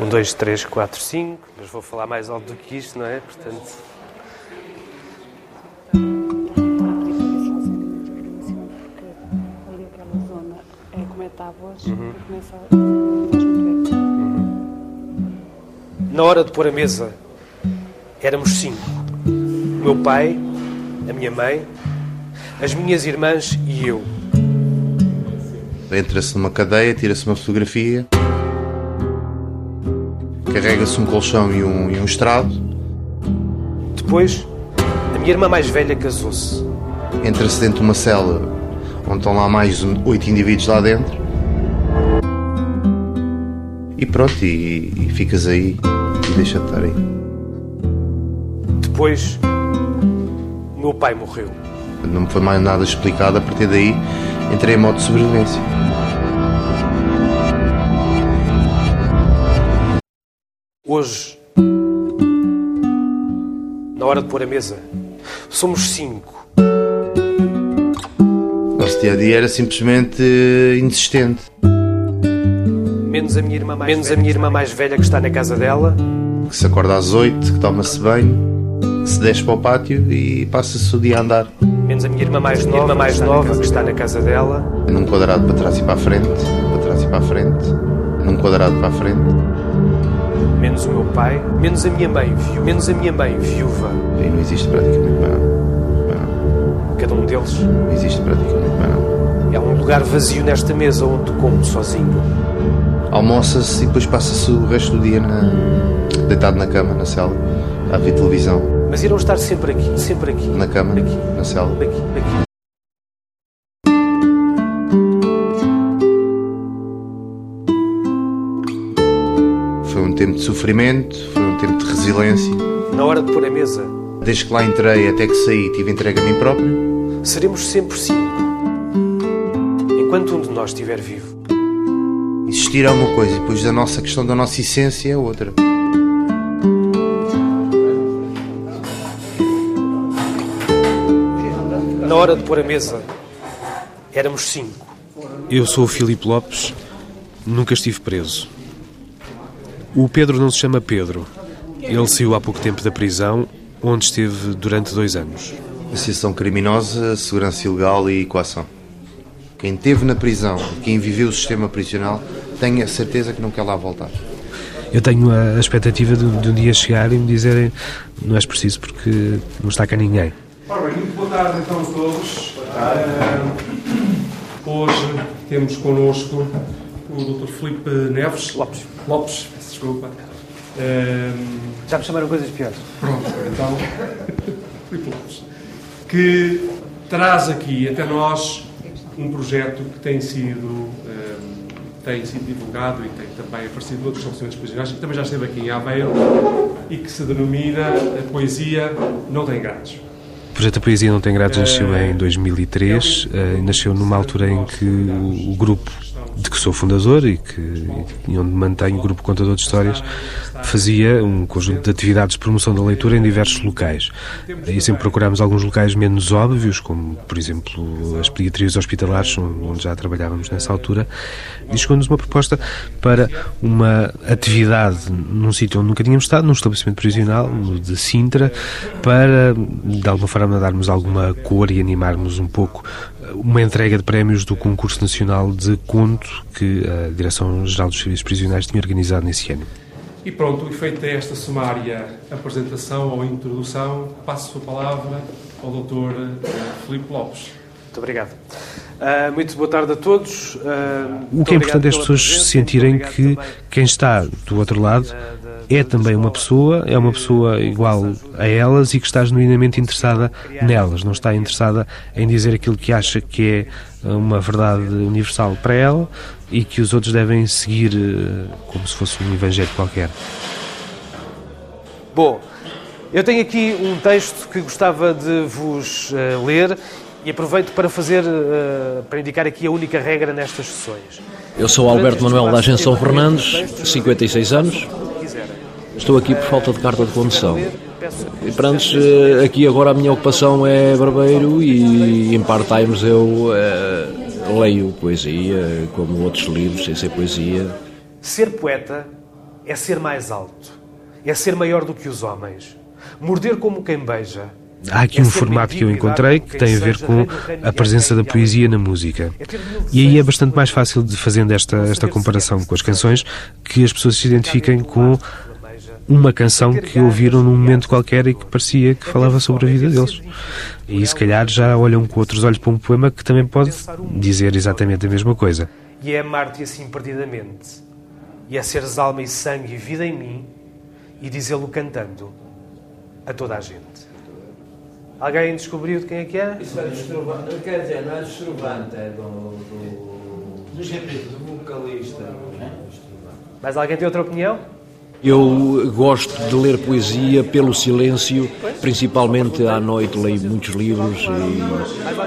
Um, dois, três, quatro, cinco. Mas vou falar mais alto do que isto, não é? Portanto. Ali aquela zona é como é que está a e começa bem. Na hora de pôr a mesa, éramos cinco: o meu pai, a minha mãe, as minhas irmãs e eu. Entra-se numa cadeia, tira-se uma fotografia, carrega-se um colchão e um, e um estrado, Depois, a minha irmã mais velha casou-se. entra-se dentro de uma cela onde estão lá mais oito indivíduos lá dentro. E pronto, e, e ficas aí e deixa de estar aí. Depois, o meu pai morreu. Não me foi mais nada explicado, a partir daí entrei em modo de sobrevivência. Hoje, na hora de pôr a mesa, somos cinco. O nosso dia a dia era simplesmente eh, inexistente. Menos a minha irmã mais, menos a minha irmã mais velha que está na casa dela. Que se acorda às oito, que toma-se banho, que se desce para o pátio e passa-se o dia a andar. Menos a minha irmã mais nova, irmã mais nova que está na casa dela. Num quadrado para trás e para a frente, para trás e para a frente, num quadrado para a frente. Menos o meu pai. Menos a minha mãe, viu? Menos a minha mãe, viúva. E não existe praticamente mais nada. Cada um deles Não existe praticamente mais nada. é um lugar vazio nesta mesa onde como sozinho. Almoça-se e depois passa-se o resto do dia na- deitado na cama, na cela, a ver televisão. Mas irão estar sempre aqui, sempre aqui. Na cama, Aqui, na cela. aqui, aqui. Sofrimento, foi um tempo de resiliência. Na hora de pôr a mesa, Desde que lá entrei até que saí, tive entregue a mim próprio. seremos sempre cinco. Enquanto um de nós estiver vivo. Existir é uma coisa e depois a nossa questão da nossa essência é outra. Na hora de pôr a mesa, éramos cinco. Eu sou o Filipe Lopes, nunca estive preso. O Pedro não se chama Pedro. Ele saiu há pouco tempo da prisão, onde esteve durante dois anos. Associação criminosa, segurança ilegal e coação. Quem esteve na prisão, quem viveu o sistema prisional, tenha certeza que não quer lá voltar. Eu tenho a a expectativa de, de um dia chegar e me dizerem não és preciso porque não está cá ninguém. Ora bem, muito boa tarde então a todos. Ah, hoje temos connosco o Dr. Filipe Neves. Lopes. Lopes, desculpa. Ah, Já me chamaram coisas piores. pronto, então. Lopes. Que traz aqui até nós um projeto que tem sido, ah, tem sido divulgado e tem também aparecido noutros estabelecimentos prisionais, que também já esteve aqui em Aveiro e que se denomina a Poesia Não Tem Grades. O projeto A Poesia Não Tem Grades nasceu em 2003, eh, nasceu numa altura em que o grupo de que sou fundador e, que, e onde mantenho o grupo Contador de Histórias fazia um conjunto de atividades de promoção da leitura em diversos locais. E sempre procurámos alguns locais menos óbvios, como, por exemplo, as pediatrias hospitalares, onde já trabalhávamos nessa altura, e chegou-nos uma proposta para uma atividade num sítio onde nunca tínhamos estado, num estabelecimento prisional, no de Sintra, para, de alguma forma, darmos alguma cor e animarmos um pouco uma entrega de prémios do concurso nacional de conto que a Direção-Geral dos Serviços Prisionais tinha organizado nesse ano. E pronto, e feita esta sumária apresentação ou introdução, passo a palavra ao Dr. Filipe Lopes. Muito obrigado. Ah, muito boa tarde a todos. Ah, O que é importante é as pessoas sentirem que quem está do outro lado é também uma pessoa, é uma pessoa igual a elas e que está genuinamente interessada nelas, não está interessada em dizer aquilo que acha que é uma verdade universal para ela e que os outros devem seguir eh, como se fosse um evangelho qualquer. Bom, eu tenho aqui um texto que gostava de vos eh, ler e aproveito para fazer, eh, para indicar aqui a única regra nestas sessões. Eu sou Alberto Manuel da Agência São Fernandes, 56 anos. Estou aqui por falta de carta de condução. E pronto, eh, aqui agora a minha ocupação é barbeiro e em part-times eu eh, leio poesia, como outros livros, sem ser poesia. Ser poeta é ser mais alto, é ser maior do que os homens, morder como quem beija. Há aqui um formato que eu encontrei que tem a ver com a presença da poesia na música. E aí é bastante mais fácil de fazendo esta, esta comparação com as canções que as pessoas se identifiquem com uma canção que ouviram num momento qualquer e que parecia que falava sobre a vida deles. E se calhar já olham com outros olhos para um poema que também pode dizer exatamente a mesma coisa. E é amar-te assim perdidamente, e é seres alma e sangue e vida em mim, e dizê-lo cantando a toda a gente. Alguém descobriu de quem é que é? Isso é do Estrovante, quer dizer, não é do Estrovante, é do, do, do vocalista. Mais alguém tem outra opinião? Eu gosto de ler poesia pelo silêncio, principalmente à noite leio muitos livros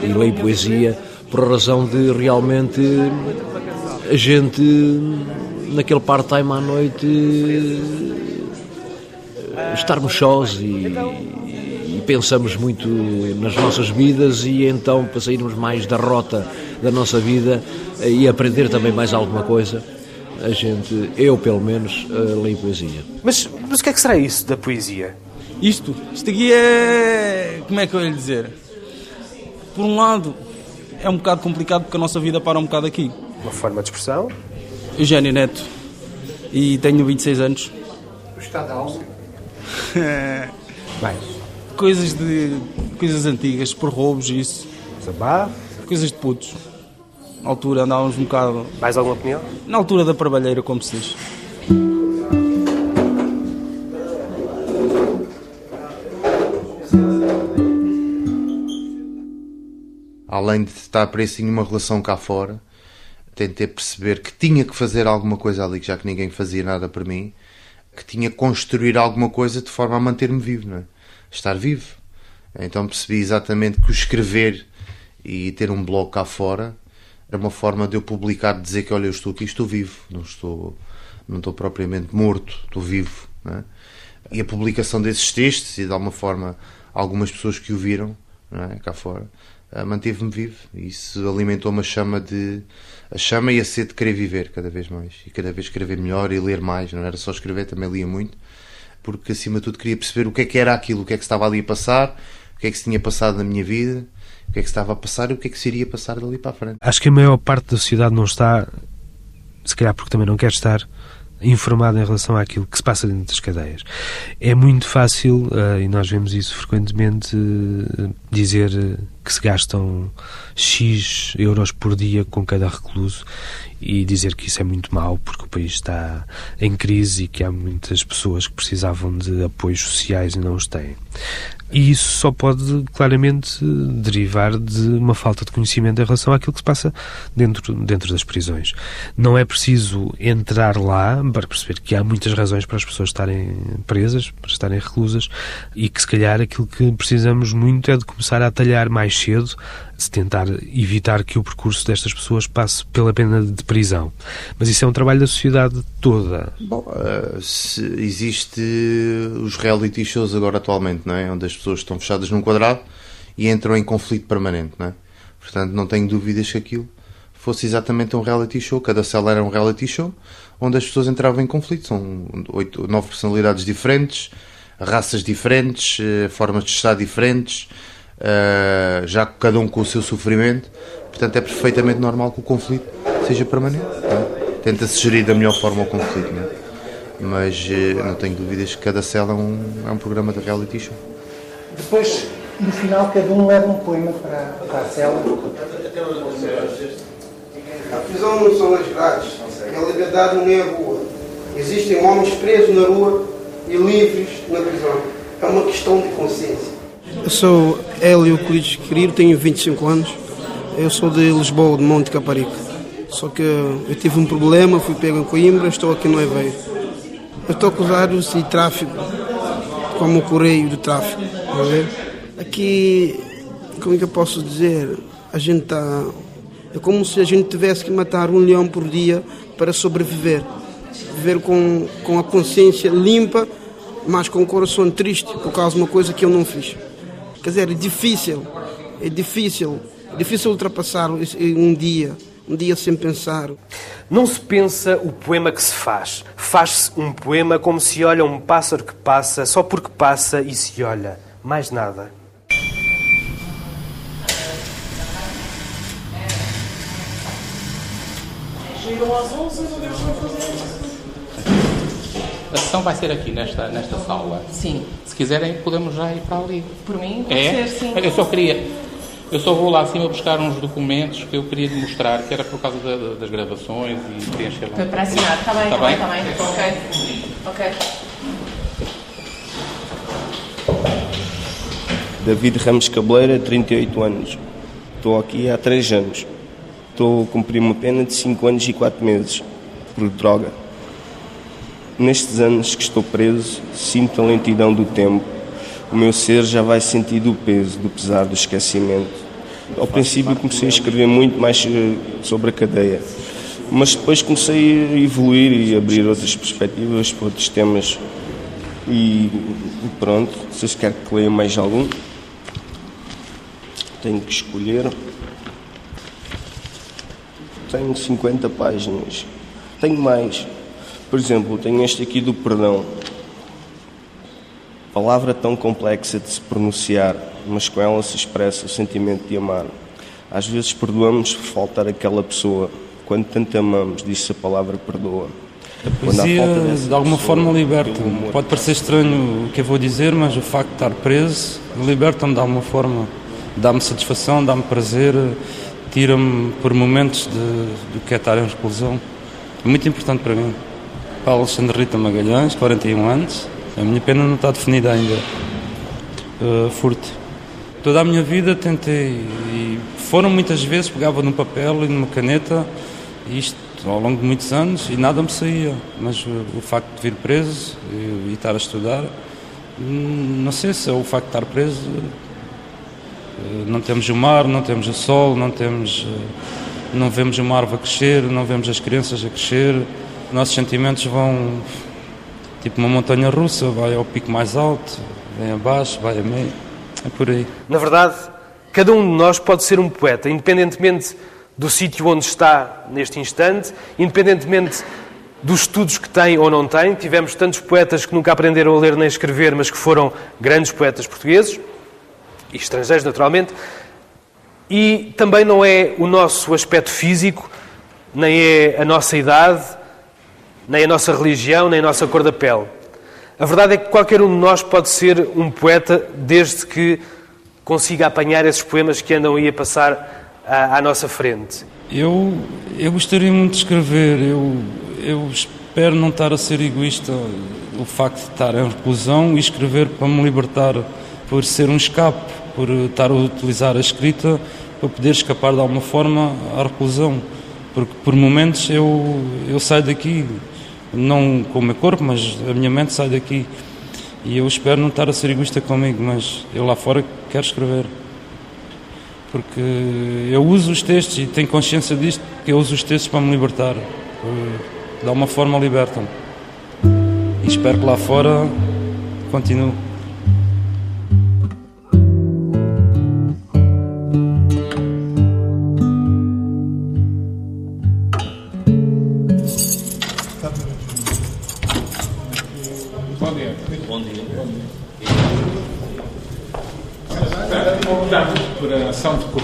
e, e leio poesia, por razão de realmente a gente, naquele part-time à noite, estarmos sós e, e pensamos muito nas nossas vidas e então para sairmos mais da rota da nossa vida e aprender também mais alguma coisa a gente, eu pelo menos, uh, leio poesia. Mas, mas o que é que será isso da poesia? Isto, isto aqui é. Como é que eu ia lhe dizer? Por um lado, é um bocado complicado porque a nossa vida para um bocado aqui. Uma forma de expressão? Eugênio Neto. E tenho 26 anos. O estado alma? Mais. Coisas de. coisas antigas, por roubos e isso. Zabá? Coisas de putos. Na altura andávamos um bocado. Mais alguma opinião? Na altura da trabalheira, como se diz. Além de estar preso em uma relação cá fora, tentei perceber que tinha que fazer alguma coisa ali, já que ninguém fazia nada para mim, que tinha que construir alguma coisa de forma a manter-me vivo, não é? Estar vivo. Então percebi exatamente que o escrever e ter um blog cá fora era uma forma de eu publicar, de dizer que olha, eu estou aqui, estou vivo, não estou, não estou propriamente morto, estou vivo. É? E a publicação desses textos e de alguma forma algumas pessoas que o viram é? cá fora manteve-me vivo e isso alimentou uma chama de a chama e a sede de querer viver cada vez mais e cada vez escrever melhor e ler mais não era só escrever também lia muito porque acima de tudo queria perceber o que é que era aquilo o que é que estava ali a passar o que é que se tinha passado na minha vida o que é que estava a passar e o que é que se iria passar dali para a frente. Acho que a maior parte da sociedade não está, se calhar porque também não quer estar, informada em relação àquilo que se passa dentro das cadeias. É muito fácil, uh, e nós vemos isso frequentemente, uh, dizer uh, que se gastam X euros por dia com cada recluso e dizer que isso é muito mau porque o país está em crise e que há muitas pessoas que precisavam de apoios sociais e não os têm. E isso só pode claramente derivar de uma falta de conhecimento em relação àquilo que se passa dentro, dentro das prisões. Não é preciso entrar lá para perceber que há muitas razões para as pessoas estarem presas, para estarem reclusas, e que se calhar aquilo que precisamos muito é de começar a talhar mais cedo se tentar evitar que o percurso destas pessoas passe pela pena de prisão. Mas isso é um trabalho da sociedade toda. Bom, uh, existe os reality shows agora atualmente, não é? Onde as pessoas estão fechadas num quadrado e entram em conflito permanente, não é? Portanto, não tenho dúvidas que aquilo fosse exatamente um reality show. Cada cela era um reality show onde as pessoas entravam em conflito. São oito, nove personalidades diferentes, raças diferentes, eh, formas de estar diferentes, uh, já cada um com o seu sofrimento. Portanto, é perfeitamente normal que o conflito seja permanente. É? Tenta-se gerir da melhor forma o conflito, não é? mas uh, não tenho dúvidas que cada cela é um, é um programa de reality show. Depois, no final, cada um leva um poema para, para a cela. A prisão não são as grades, a liberdade não é a rua. Existem homens presos na rua e livres na prisão. É uma questão de consciência. Eu sou Hélio Euclides Querido, tenho 25 anos. Eu sou de Lisboa, de Monte Caparica. Só que eu tive um problema, fui pego em Coimbra, estou aqui no Aveiro. Eu estou acusados de tráfico, como o correio de tráfico. Aqui, como é que eu posso dizer? A gente está. É como se a gente tivesse que matar um leão por dia para sobreviver. Viver com, com a consciência limpa, mas com o coração triste por causa de uma coisa que eu não fiz. Quer dizer, é difícil, é difícil, é difícil ultrapassar um dia um dia sem pensar. Não se pensa o poema que se faz. Faz-se um poema como se olha um pássaro que passa, só porque passa e se olha. Mais nada. Chegam às 11 não devemos fazer a sessão vai ser aqui, nesta, nesta sala. Sim. Se quiserem, podemos já ir para ali. Por mim, pode é? ser, sim. Eu só queria. Eu só vou lá acima buscar uns documentos que eu queria lhe mostrar, que era por causa da- das gravações e preencher lá. Para, para assinar. Está bem, Está está bem, bem? está bem. Ok. Ok. David Ramos Cabeleira, 38 anos. Estou aqui há 3 anos. Estou a cumprir uma pena de 5 anos e 4 meses por droga. Nestes anos que estou preso, sinto a lentidão do tempo. O meu ser já vai sentir o peso, do pesar do esquecimento. Ao princípio comecei a escrever muito mais eh, sobre a cadeia, mas depois comecei a evoluir e abrir outras perspectivas para outros temas. E pronto, vocês querem que leia mais algum? Tenho que escolher. Tenho 50 páginas. Tenho mais. Por exemplo, tenho este aqui do perdão. Palavra tão complexa de se pronunciar, mas com ela se expressa o sentimento de amar. Às vezes perdoamos por faltar aquela pessoa. Quando tanto amamos, diz-se a palavra perdoa. Há Poesia, de alguma pessoa, forma, liberta. Pode parecer estranho o que eu vou dizer, mas o facto de estar preso liberta-me de alguma forma. Dá-me satisfação, dá-me prazer, tira-me por momentos de, do que é estar em reclusão. É muito importante para mim. Alexandre Rita Magalhães, 41 anos. A minha pena não está definida ainda. Uh, furto. Toda a minha vida tentei, e foram muitas vezes, pegava num papel e numa caneta, e isto ao longo de muitos anos, e nada me saía. Mas o, o facto de vir preso e, e estar a estudar, hum, não sei se é o facto de estar preso. eh, Não temos o mar, não temos o sol, não temos, eh, não vemos uma árvore a crescer, não vemos as crianças a crescer. Nossos sentimentos vão tipo uma montanha russa, vai ao pico mais alto, vem abaixo, vai a meio. É por aí. Na verdade, cada um de nós pode ser um poeta, independentemente do sítio onde está neste instante, independentemente dos estudos que tem ou não tem. Tivemos tantos poetas que nunca aprenderam a ler nem escrever, mas que foram grandes poetas portugueses e estrangeiros, naturalmente. E também não é o nosso aspecto físico, nem é a nossa idade, nem a nossa religião, nem a nossa cor da pele. A verdade é que qualquer um de nós pode ser um poeta desde que consiga apanhar esses poemas que andam aí a passar à, à nossa frente. Eu, eu gostaria muito de escrever, eu, eu espero não estar a ser egoísta o facto de estar em reclusão e escrever para me libertar, por ser um escape, por estar a utilizar a escrita para poder escapar de alguma forma à reclusão. Porque por momentos eu, eu saio daqui, não com o meu corpo, mas a minha mente sai daqui. E eu espero não estar a ser egoísta comigo, mas eu lá fora quero escrever porque eu uso os textos e tenho consciência disto, que eu uso os textos para me libertar. Eh, De alguma forma libertam-me. E espero que lá fora continue.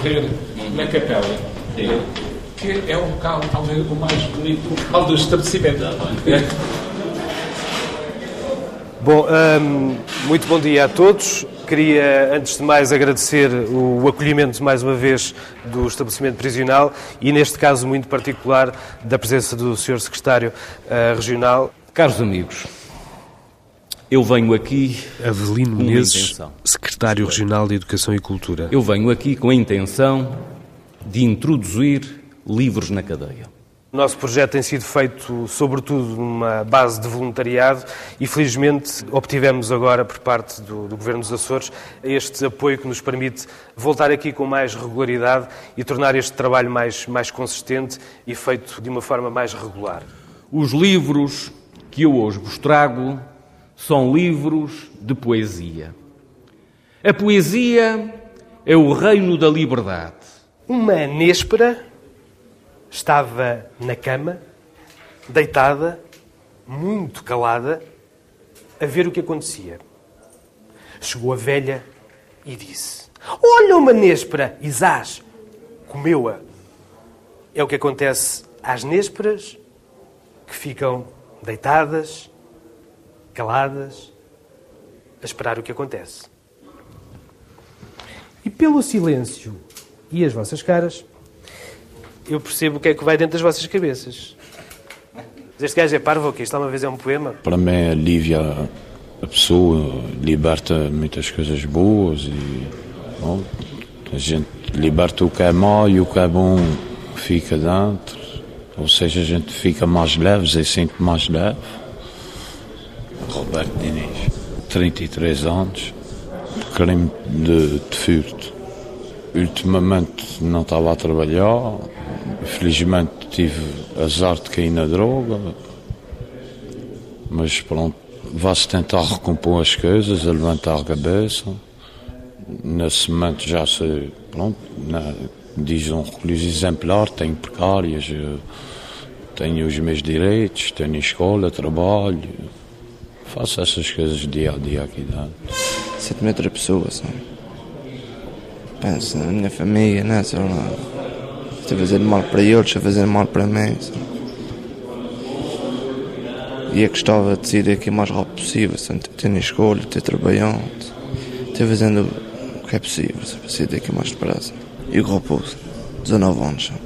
Correr na capela, que é o local, talvez o mais bonito local do estabelecimento. Bom, hum, muito bom dia a todos. Queria, antes de mais, agradecer o acolhimento, mais uma vez, do estabelecimento prisional e, neste caso muito particular, da presença do Sr. Secretário eh, Regional. Caros amigos, eu venho aqui. Avelino Menezes. Secretário Regional de Educação e Cultura. Eu venho aqui com a intenção de introduzir livros na cadeia. O nosso projeto tem sido feito, sobretudo, numa base de voluntariado e, felizmente, obtivemos agora, por parte do, do Governo dos Açores, este apoio que nos permite voltar aqui com mais regularidade e tornar este trabalho mais, mais consistente e feito de uma forma mais regular. Os livros que eu hoje vos trago são livros de poesia. A poesia é o reino da liberdade. Uma néspera? estava na cama, deitada, muito calada, a ver o que acontecia. Chegou a velha e disse: Olha uma néspera! Isás comeu-a. É o que acontece às nésperas que ficam deitadas, caladas, a esperar o que acontece. E pelo silêncio e as vossas caras, eu percebo o que é que vai dentro das vossas cabeças. Mas este gajo é parvo aqui, está uma vez é um poema. Para mim, alivia a pessoa, liberta muitas coisas boas e bom, a gente liberta o que é mau e o que é bom fica dentro. Ou seja, a gente fica mais leve e sente mais leve. Roberto Diniz, 33 anos, crime de, de furto. Ultimamente não estava a trabalhar, felizmente tive azar de cair na droga, mas pronto, vai-se tentar recompor as coisas, a levantar a cabeça. Nesse momento já se, pronto, na, diz um recolhido exemplar, tenho precárias, tenho os meus direitos, tenho escola, trabalho, faço essas coisas dia a dia aqui dentro. Sinto-me outra pessoa, sabe? Penso na minha família, né? Sei lá. Estou a fazer mal para eles, estou a fazer mal para mim, sabe? E eu gostava de sair daqui o mais rápido possível, sabe? Ter escola, ter trabalhando, ter fazendo o que é possível, sabe? Sair daqui o mais depressa. E o Raposo, 19 anos, sabe?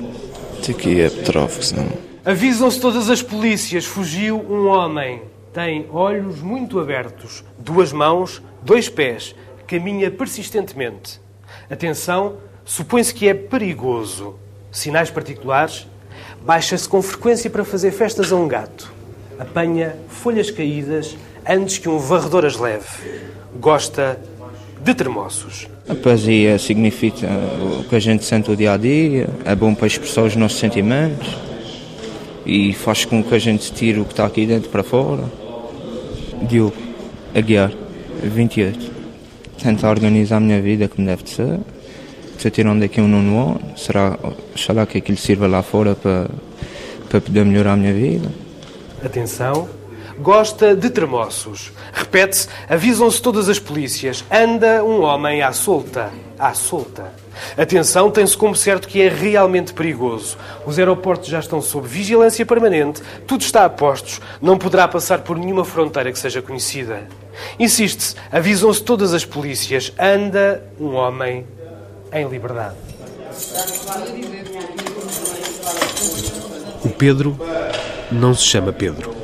Ter que ir a Petrófico, senão... Avisam-se todas as polícias. Fugiu um homem. Tem olhos muito abertos, duas mãos, dois pés. Caminha persistentemente. Atenção, supõe-se que é perigoso. Sinais particulares. Baixa-se com frequência para fazer festas a um gato. Apanha folhas caídas antes que um varredor as leve. Gosta de termossos. A poesia significa o que a gente sente o dia a dia, é bom para expressar os nossos sentimentos e faz com que a gente tire o que está aqui dentro para fora. Diogo, Aguiar, 28. Tentar organizar a minha vida como deve de ser. Se tirando daqui um nono ano, será, oxalá que aquilo sirva lá fora para, para poder melhorar a minha vida. Atenção. Gosta de termossos. Repete-se, avisam-se todas as polícias. Anda um homem à solta. À solta. Atenção, tem-se como certo que é realmente perigoso. Os aeroportos já estão sob vigilância permanente, tudo está a postos, não poderá passar por nenhuma fronteira que seja conhecida. Insiste-se, avisam-se todas as polícias. Anda um homem em liberdade. O Pedro não se chama Pedro.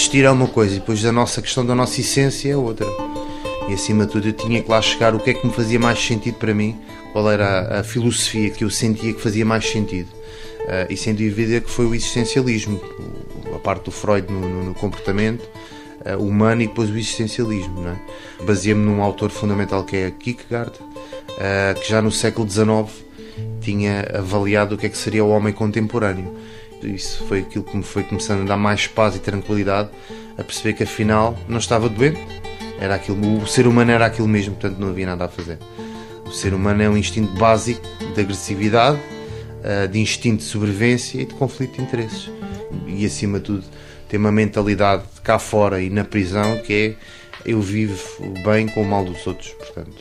Existir é uma coisa e depois a nossa questão da nossa essência é outra. E acima de tudo eu tinha que lá chegar o que é que me fazia mais sentido para mim, qual era a, a filosofia que eu sentia que fazia mais sentido. Uh, e sem dúvida que foi o existencialismo, a parte do Freud no, no, no comportamento uh, humano e depois o existencialismo. É? Baseei-me num autor fundamental que é Kierkegaard, uh, que já no século XIX tinha avaliado o que é que seria o homem contemporâneo. Isso foi aquilo que me foi começando a dar mais paz e tranquilidade, a perceber que afinal não estava doente, era aquilo, o ser humano era aquilo mesmo, portanto não havia nada a fazer. O ser humano é um instinto básico de agressividade, de instinto de sobrevivência e de conflito de interesses. E acima de tudo, tem uma mentalidade cá fora e na prisão que é eu vivo bem com o mal dos outros. Portanto,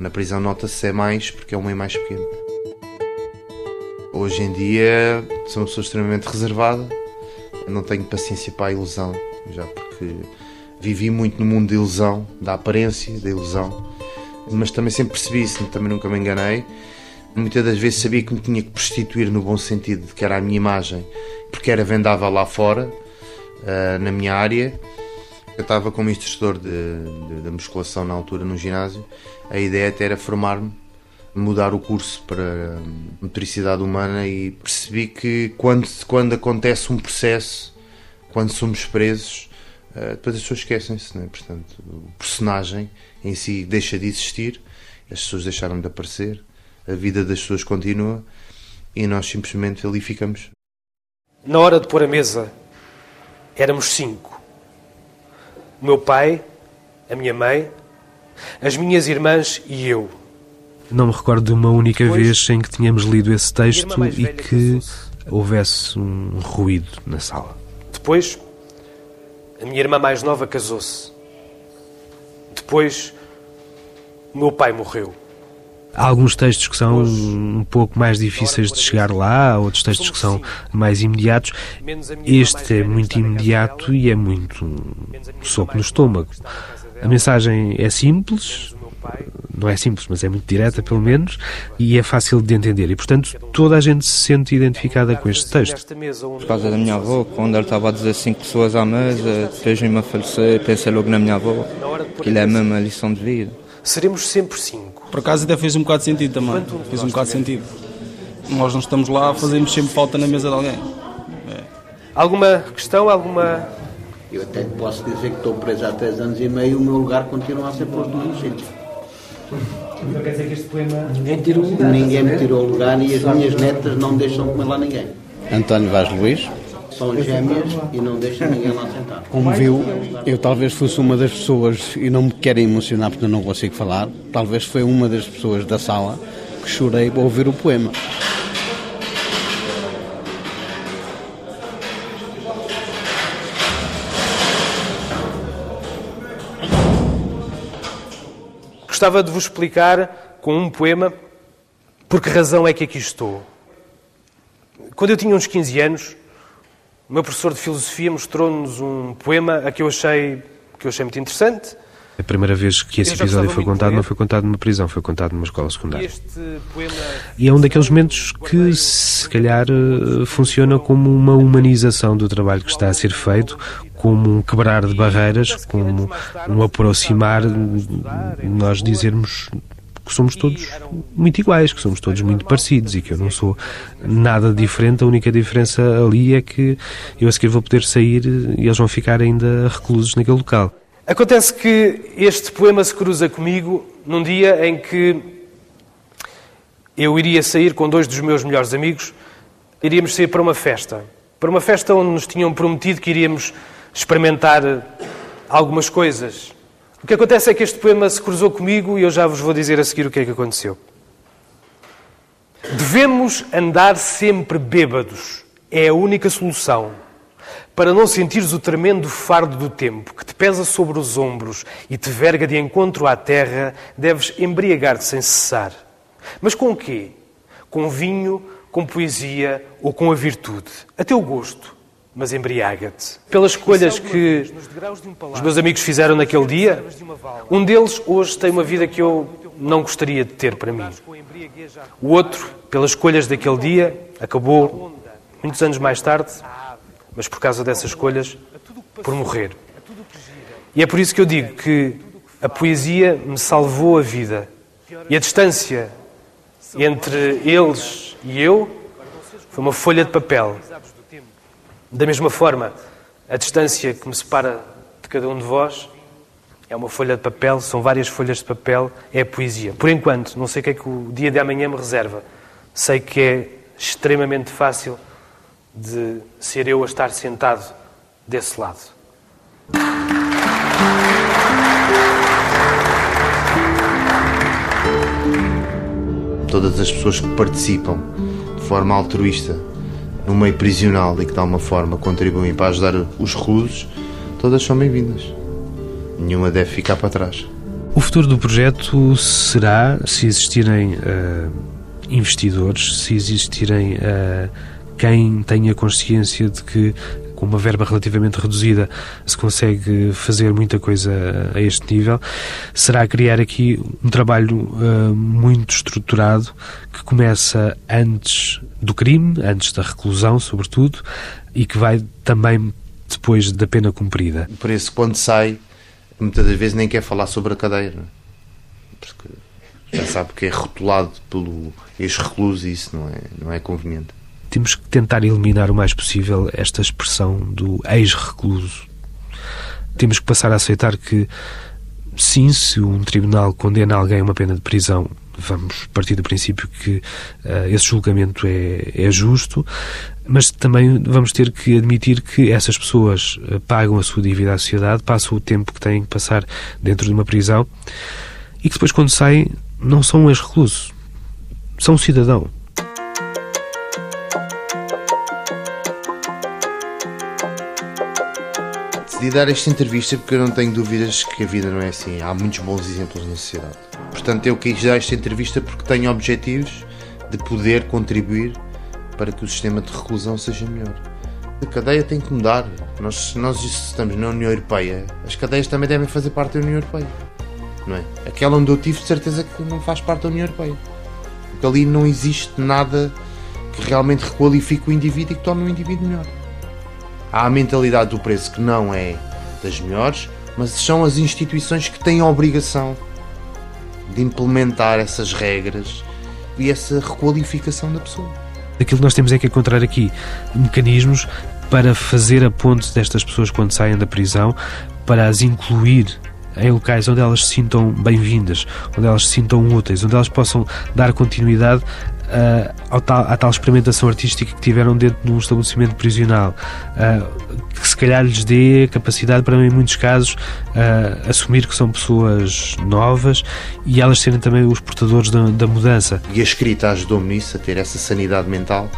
na prisão nota-se é mais porque é um meio mais pequeno. Hoje em dia sou uma pessoa extremamente reservada, não tenho paciência para a ilusão, já porque vivi muito no mundo da ilusão, da aparência, da ilusão, mas também sempre percebi isso, também nunca me enganei. Muitas das vezes sabia que me tinha que prostituir no bom sentido, de que era a minha imagem, porque era vendável lá fora, na minha área. Eu estava como instrutor de, de, musculação na altura no ginásio, a ideia até era formar-me mudar o curso para motricidade humana e percebi que quando, quando acontece um processo, quando somos presos, depois as pessoas esquecem-se, é? portanto o personagem em si deixa de existir, as pessoas deixaram de aparecer, a vida das pessoas continua e nós simplesmente ali ficamos. Na hora de pôr a mesa, éramos cinco. O meu pai, a minha mãe, as minhas irmãs e eu. Não me recordo de uma única vez em que tínhamos lido esse texto e que houvesse um ruído na sala. Depois, a minha irmã mais nova casou-se. Depois, o meu pai morreu. Há alguns textos que são um pouco mais difíceis de chegar lá, outros textos que são mais imediatos. Este é muito imediato e é muito soco no estômago. A mensagem é simples, não é simples, mas é muito direta, pelo menos, e é fácil de entender. E, portanto, toda a gente se sente identificada com este texto. Por causa da minha avó, quando ela estava a dizer cinco pessoas à mesa, depois me a falecer, pensei logo na minha avó, que é mesmo a lição de vida. Seremos sempre cinco. Por acaso até fez um bocado de sentido também. Fez um bocado de sentido. Nós não estamos lá, fazemos sempre falta na mesa de alguém. É. Alguma questão, alguma eu até posso dizer que estou preso há três anos e meio e o meu lugar continua a ser posto no sítio. Então quer dizer que este poema... Ninguém, tirou lugar, ninguém me tirou o lugar e as minhas netas não deixam comer lá ninguém. António Vaz Luís. São gêmeas e não deixam ninguém lá sentar. Como viu, eu talvez fosse uma das pessoas, e não me quero emocionar porque eu não consigo falar, talvez foi uma das pessoas da sala que chorei ao ouvir o poema. Gostava de vos explicar com um poema por que razão é que aqui estou. Quando eu tinha uns 15 anos, o meu professor de filosofia mostrou-nos um poema a que eu achei, que eu achei muito interessante. A primeira vez que esse episódio foi contado não foi contado numa prisão, foi contado numa escola secundária. E é um daqueles momentos que, se calhar, eh, funciona como uma humanização do trabalho que está a ser feito, como um quebrar de barreiras, como um aproximar, nós dizermos que somos todos muito iguais, que somos todos muito parecidos e que eu não sou nada diferente. A única diferença ali é que eu a seguir vou poder sair e eles vão ficar ainda reclusos naquele local. Acontece que este poema se cruza comigo num dia em que eu iria sair com dois dos meus melhores amigos, iríamos sair para uma festa. Para uma festa onde nos tinham prometido que iríamos experimentar algumas coisas. O que acontece é que este poema se cruzou comigo e eu já vos vou dizer a seguir o que é que aconteceu. Devemos andar sempre bêbados. É a única solução. Para não sentires o tremendo fardo do tempo que te pesa sobre os ombros e te verga de encontro à terra, deves embriagar-te sem cessar. Mas com o quê? Com vinho, com poesia ou com a virtude? A teu gosto mas embriaga-te. Pelas escolhas que os meus amigos fizeram naquele dia, um deles hoje tem uma vida que eu não gostaria de ter para mim. O outro, pelas escolhas daquele dia, acabou muitos anos mais tarde, mas por causa dessas escolhas, por morrer. E é por isso que eu digo que a poesia me salvou a vida. E a distância entre eles e eu foi uma folha de papel da mesma forma, a distância que me separa de cada um de vós é uma folha de papel, são várias folhas de papel, é a poesia. Por enquanto, não sei o que é que o dia de amanhã me reserva. Sei que é extremamente fácil de ser eu a estar sentado desse lado. Todas as pessoas que participam de forma altruísta no meio prisional e que de alguma forma contribuem para ajudar os reclusos, todas são bem-vindas. Nenhuma deve ficar para trás. O futuro do projeto será, se existirem uh, investidores, se existirem uh, quem tenha consciência de que com uma verba relativamente reduzida se consegue fazer muita coisa a este nível, será criar aqui um trabalho uh, muito estruturado que começa antes do crime, antes da reclusão, sobretudo, e que vai também depois da pena cumprida. Por isso, quando sai, muitas das vezes nem quer falar sobre a cadeira, porque já sabe que é rotulado pelo ex-recluso e isso não é, não é conveniente temos que tentar eliminar o mais possível esta expressão do ex-recluso. Temos que passar a aceitar que sim, se um tribunal condena alguém a uma pena de prisão, vamos partir do princípio que uh, esse julgamento é, é, justo, mas também vamos ter que admitir que essas pessoas uh, pagam a sua dívida à sociedade, passam o tempo que têm que passar dentro de uma prisão e que depois, quando saem, não são um ex-recluso, são um cidadão. Decidi dar esta entrevista porque eu não tenho dúvidas que a vida não é assim. Há muitos bons exemplos na sociedade. Portanto, eu quis dar esta entrevista porque tenho objetivos de poder contribuir para que o sistema de reclusão seja melhor. A cadeia tem que mudar. Nós, nós estamos na União Europeia, as cadeias também devem fazer parte da União Europeia. Não é? Aquela onde eu tive certeza que não faz parte da União Europeia. Porque ali não existe nada que realmente requalifique o indivíduo e que torne o indivíduo melhor. Há a mentalidade do preço que não é das melhores, mas são as instituições que têm a obrigação de implementar essas regras e essa requalificação da pessoa. Aquilo que nós temos é que encontrar aqui mecanismos para fazer a ponte destas pessoas quando saem da prisão, para as incluir em locais onde elas se sintam bem-vindas, onde elas se sintam úteis, onde elas possam dar continuidade uh, tal, à tal experimentação artística que tiveram dentro de um estabelecimento prisional, uh, que se calhar lhes dê capacidade para, em muitos casos, uh, assumir que são pessoas novas e elas serem também os portadores da, da mudança. E a escrita ajudou-me nisso, a ter essa sanidade mental,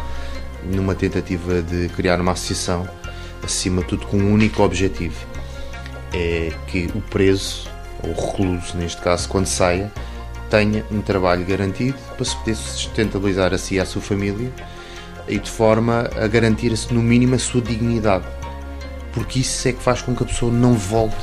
numa tentativa de criar uma associação, acima de tudo com um único objetivo, é que o preso, ou o recluso neste caso, quando saia, tenha um trabalho garantido para se poder sustentabilizar a si e à sua família e de forma a garantir-se no mínimo a sua dignidade. Porque isso é que faz com que a pessoa não volte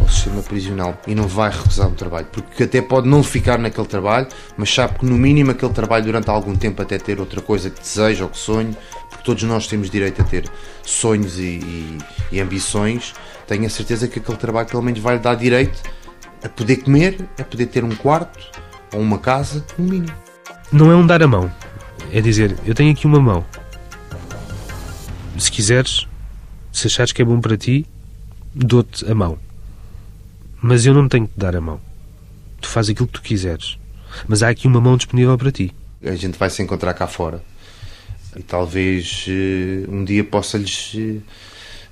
ao sistema prisional e não vai recusar um trabalho. Porque até pode não ficar naquele trabalho, mas sabe que no mínimo aquele trabalho durante algum tempo até ter outra coisa que deseja ou que sonhe, porque todos nós temos direito a ter sonhos e, e, e ambições, tenho a certeza que aquele trabalho pelo menos vai lhe dar direito a poder comer, a poder ter um quarto ou uma casa, no mínimo. Não é um dar a mão. É dizer, eu tenho aqui uma mão. Se quiseres, se achares que é bom para ti, dou-te a mão. Mas eu não tenho que te dar a mão. Tu fazes aquilo que tu quiseres. Mas há aqui uma mão disponível para ti. A gente vai se encontrar cá fora. E talvez uh, um dia possa-lhes uh,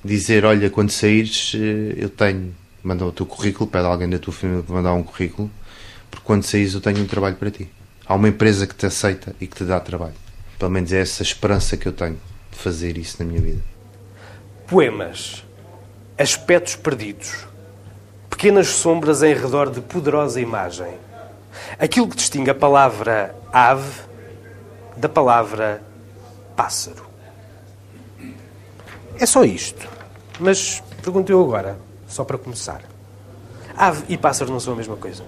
dizer: Olha, quando saíres, uh, eu tenho manda o teu currículo, pede alguém da tua família para mandar um currículo, porque quando saís eu tenho um trabalho para ti. Há uma empresa que te aceita e que te dá trabalho. Pelo menos é essa esperança que eu tenho de fazer isso na minha vida. Poemas. Aspectos perdidos. Pequenas sombras em redor de poderosa imagem. Aquilo que distingue a palavra ave da palavra pássaro. É só isto. Mas pergunto eu agora só para começar. Ave e pássaro não são a mesma coisa.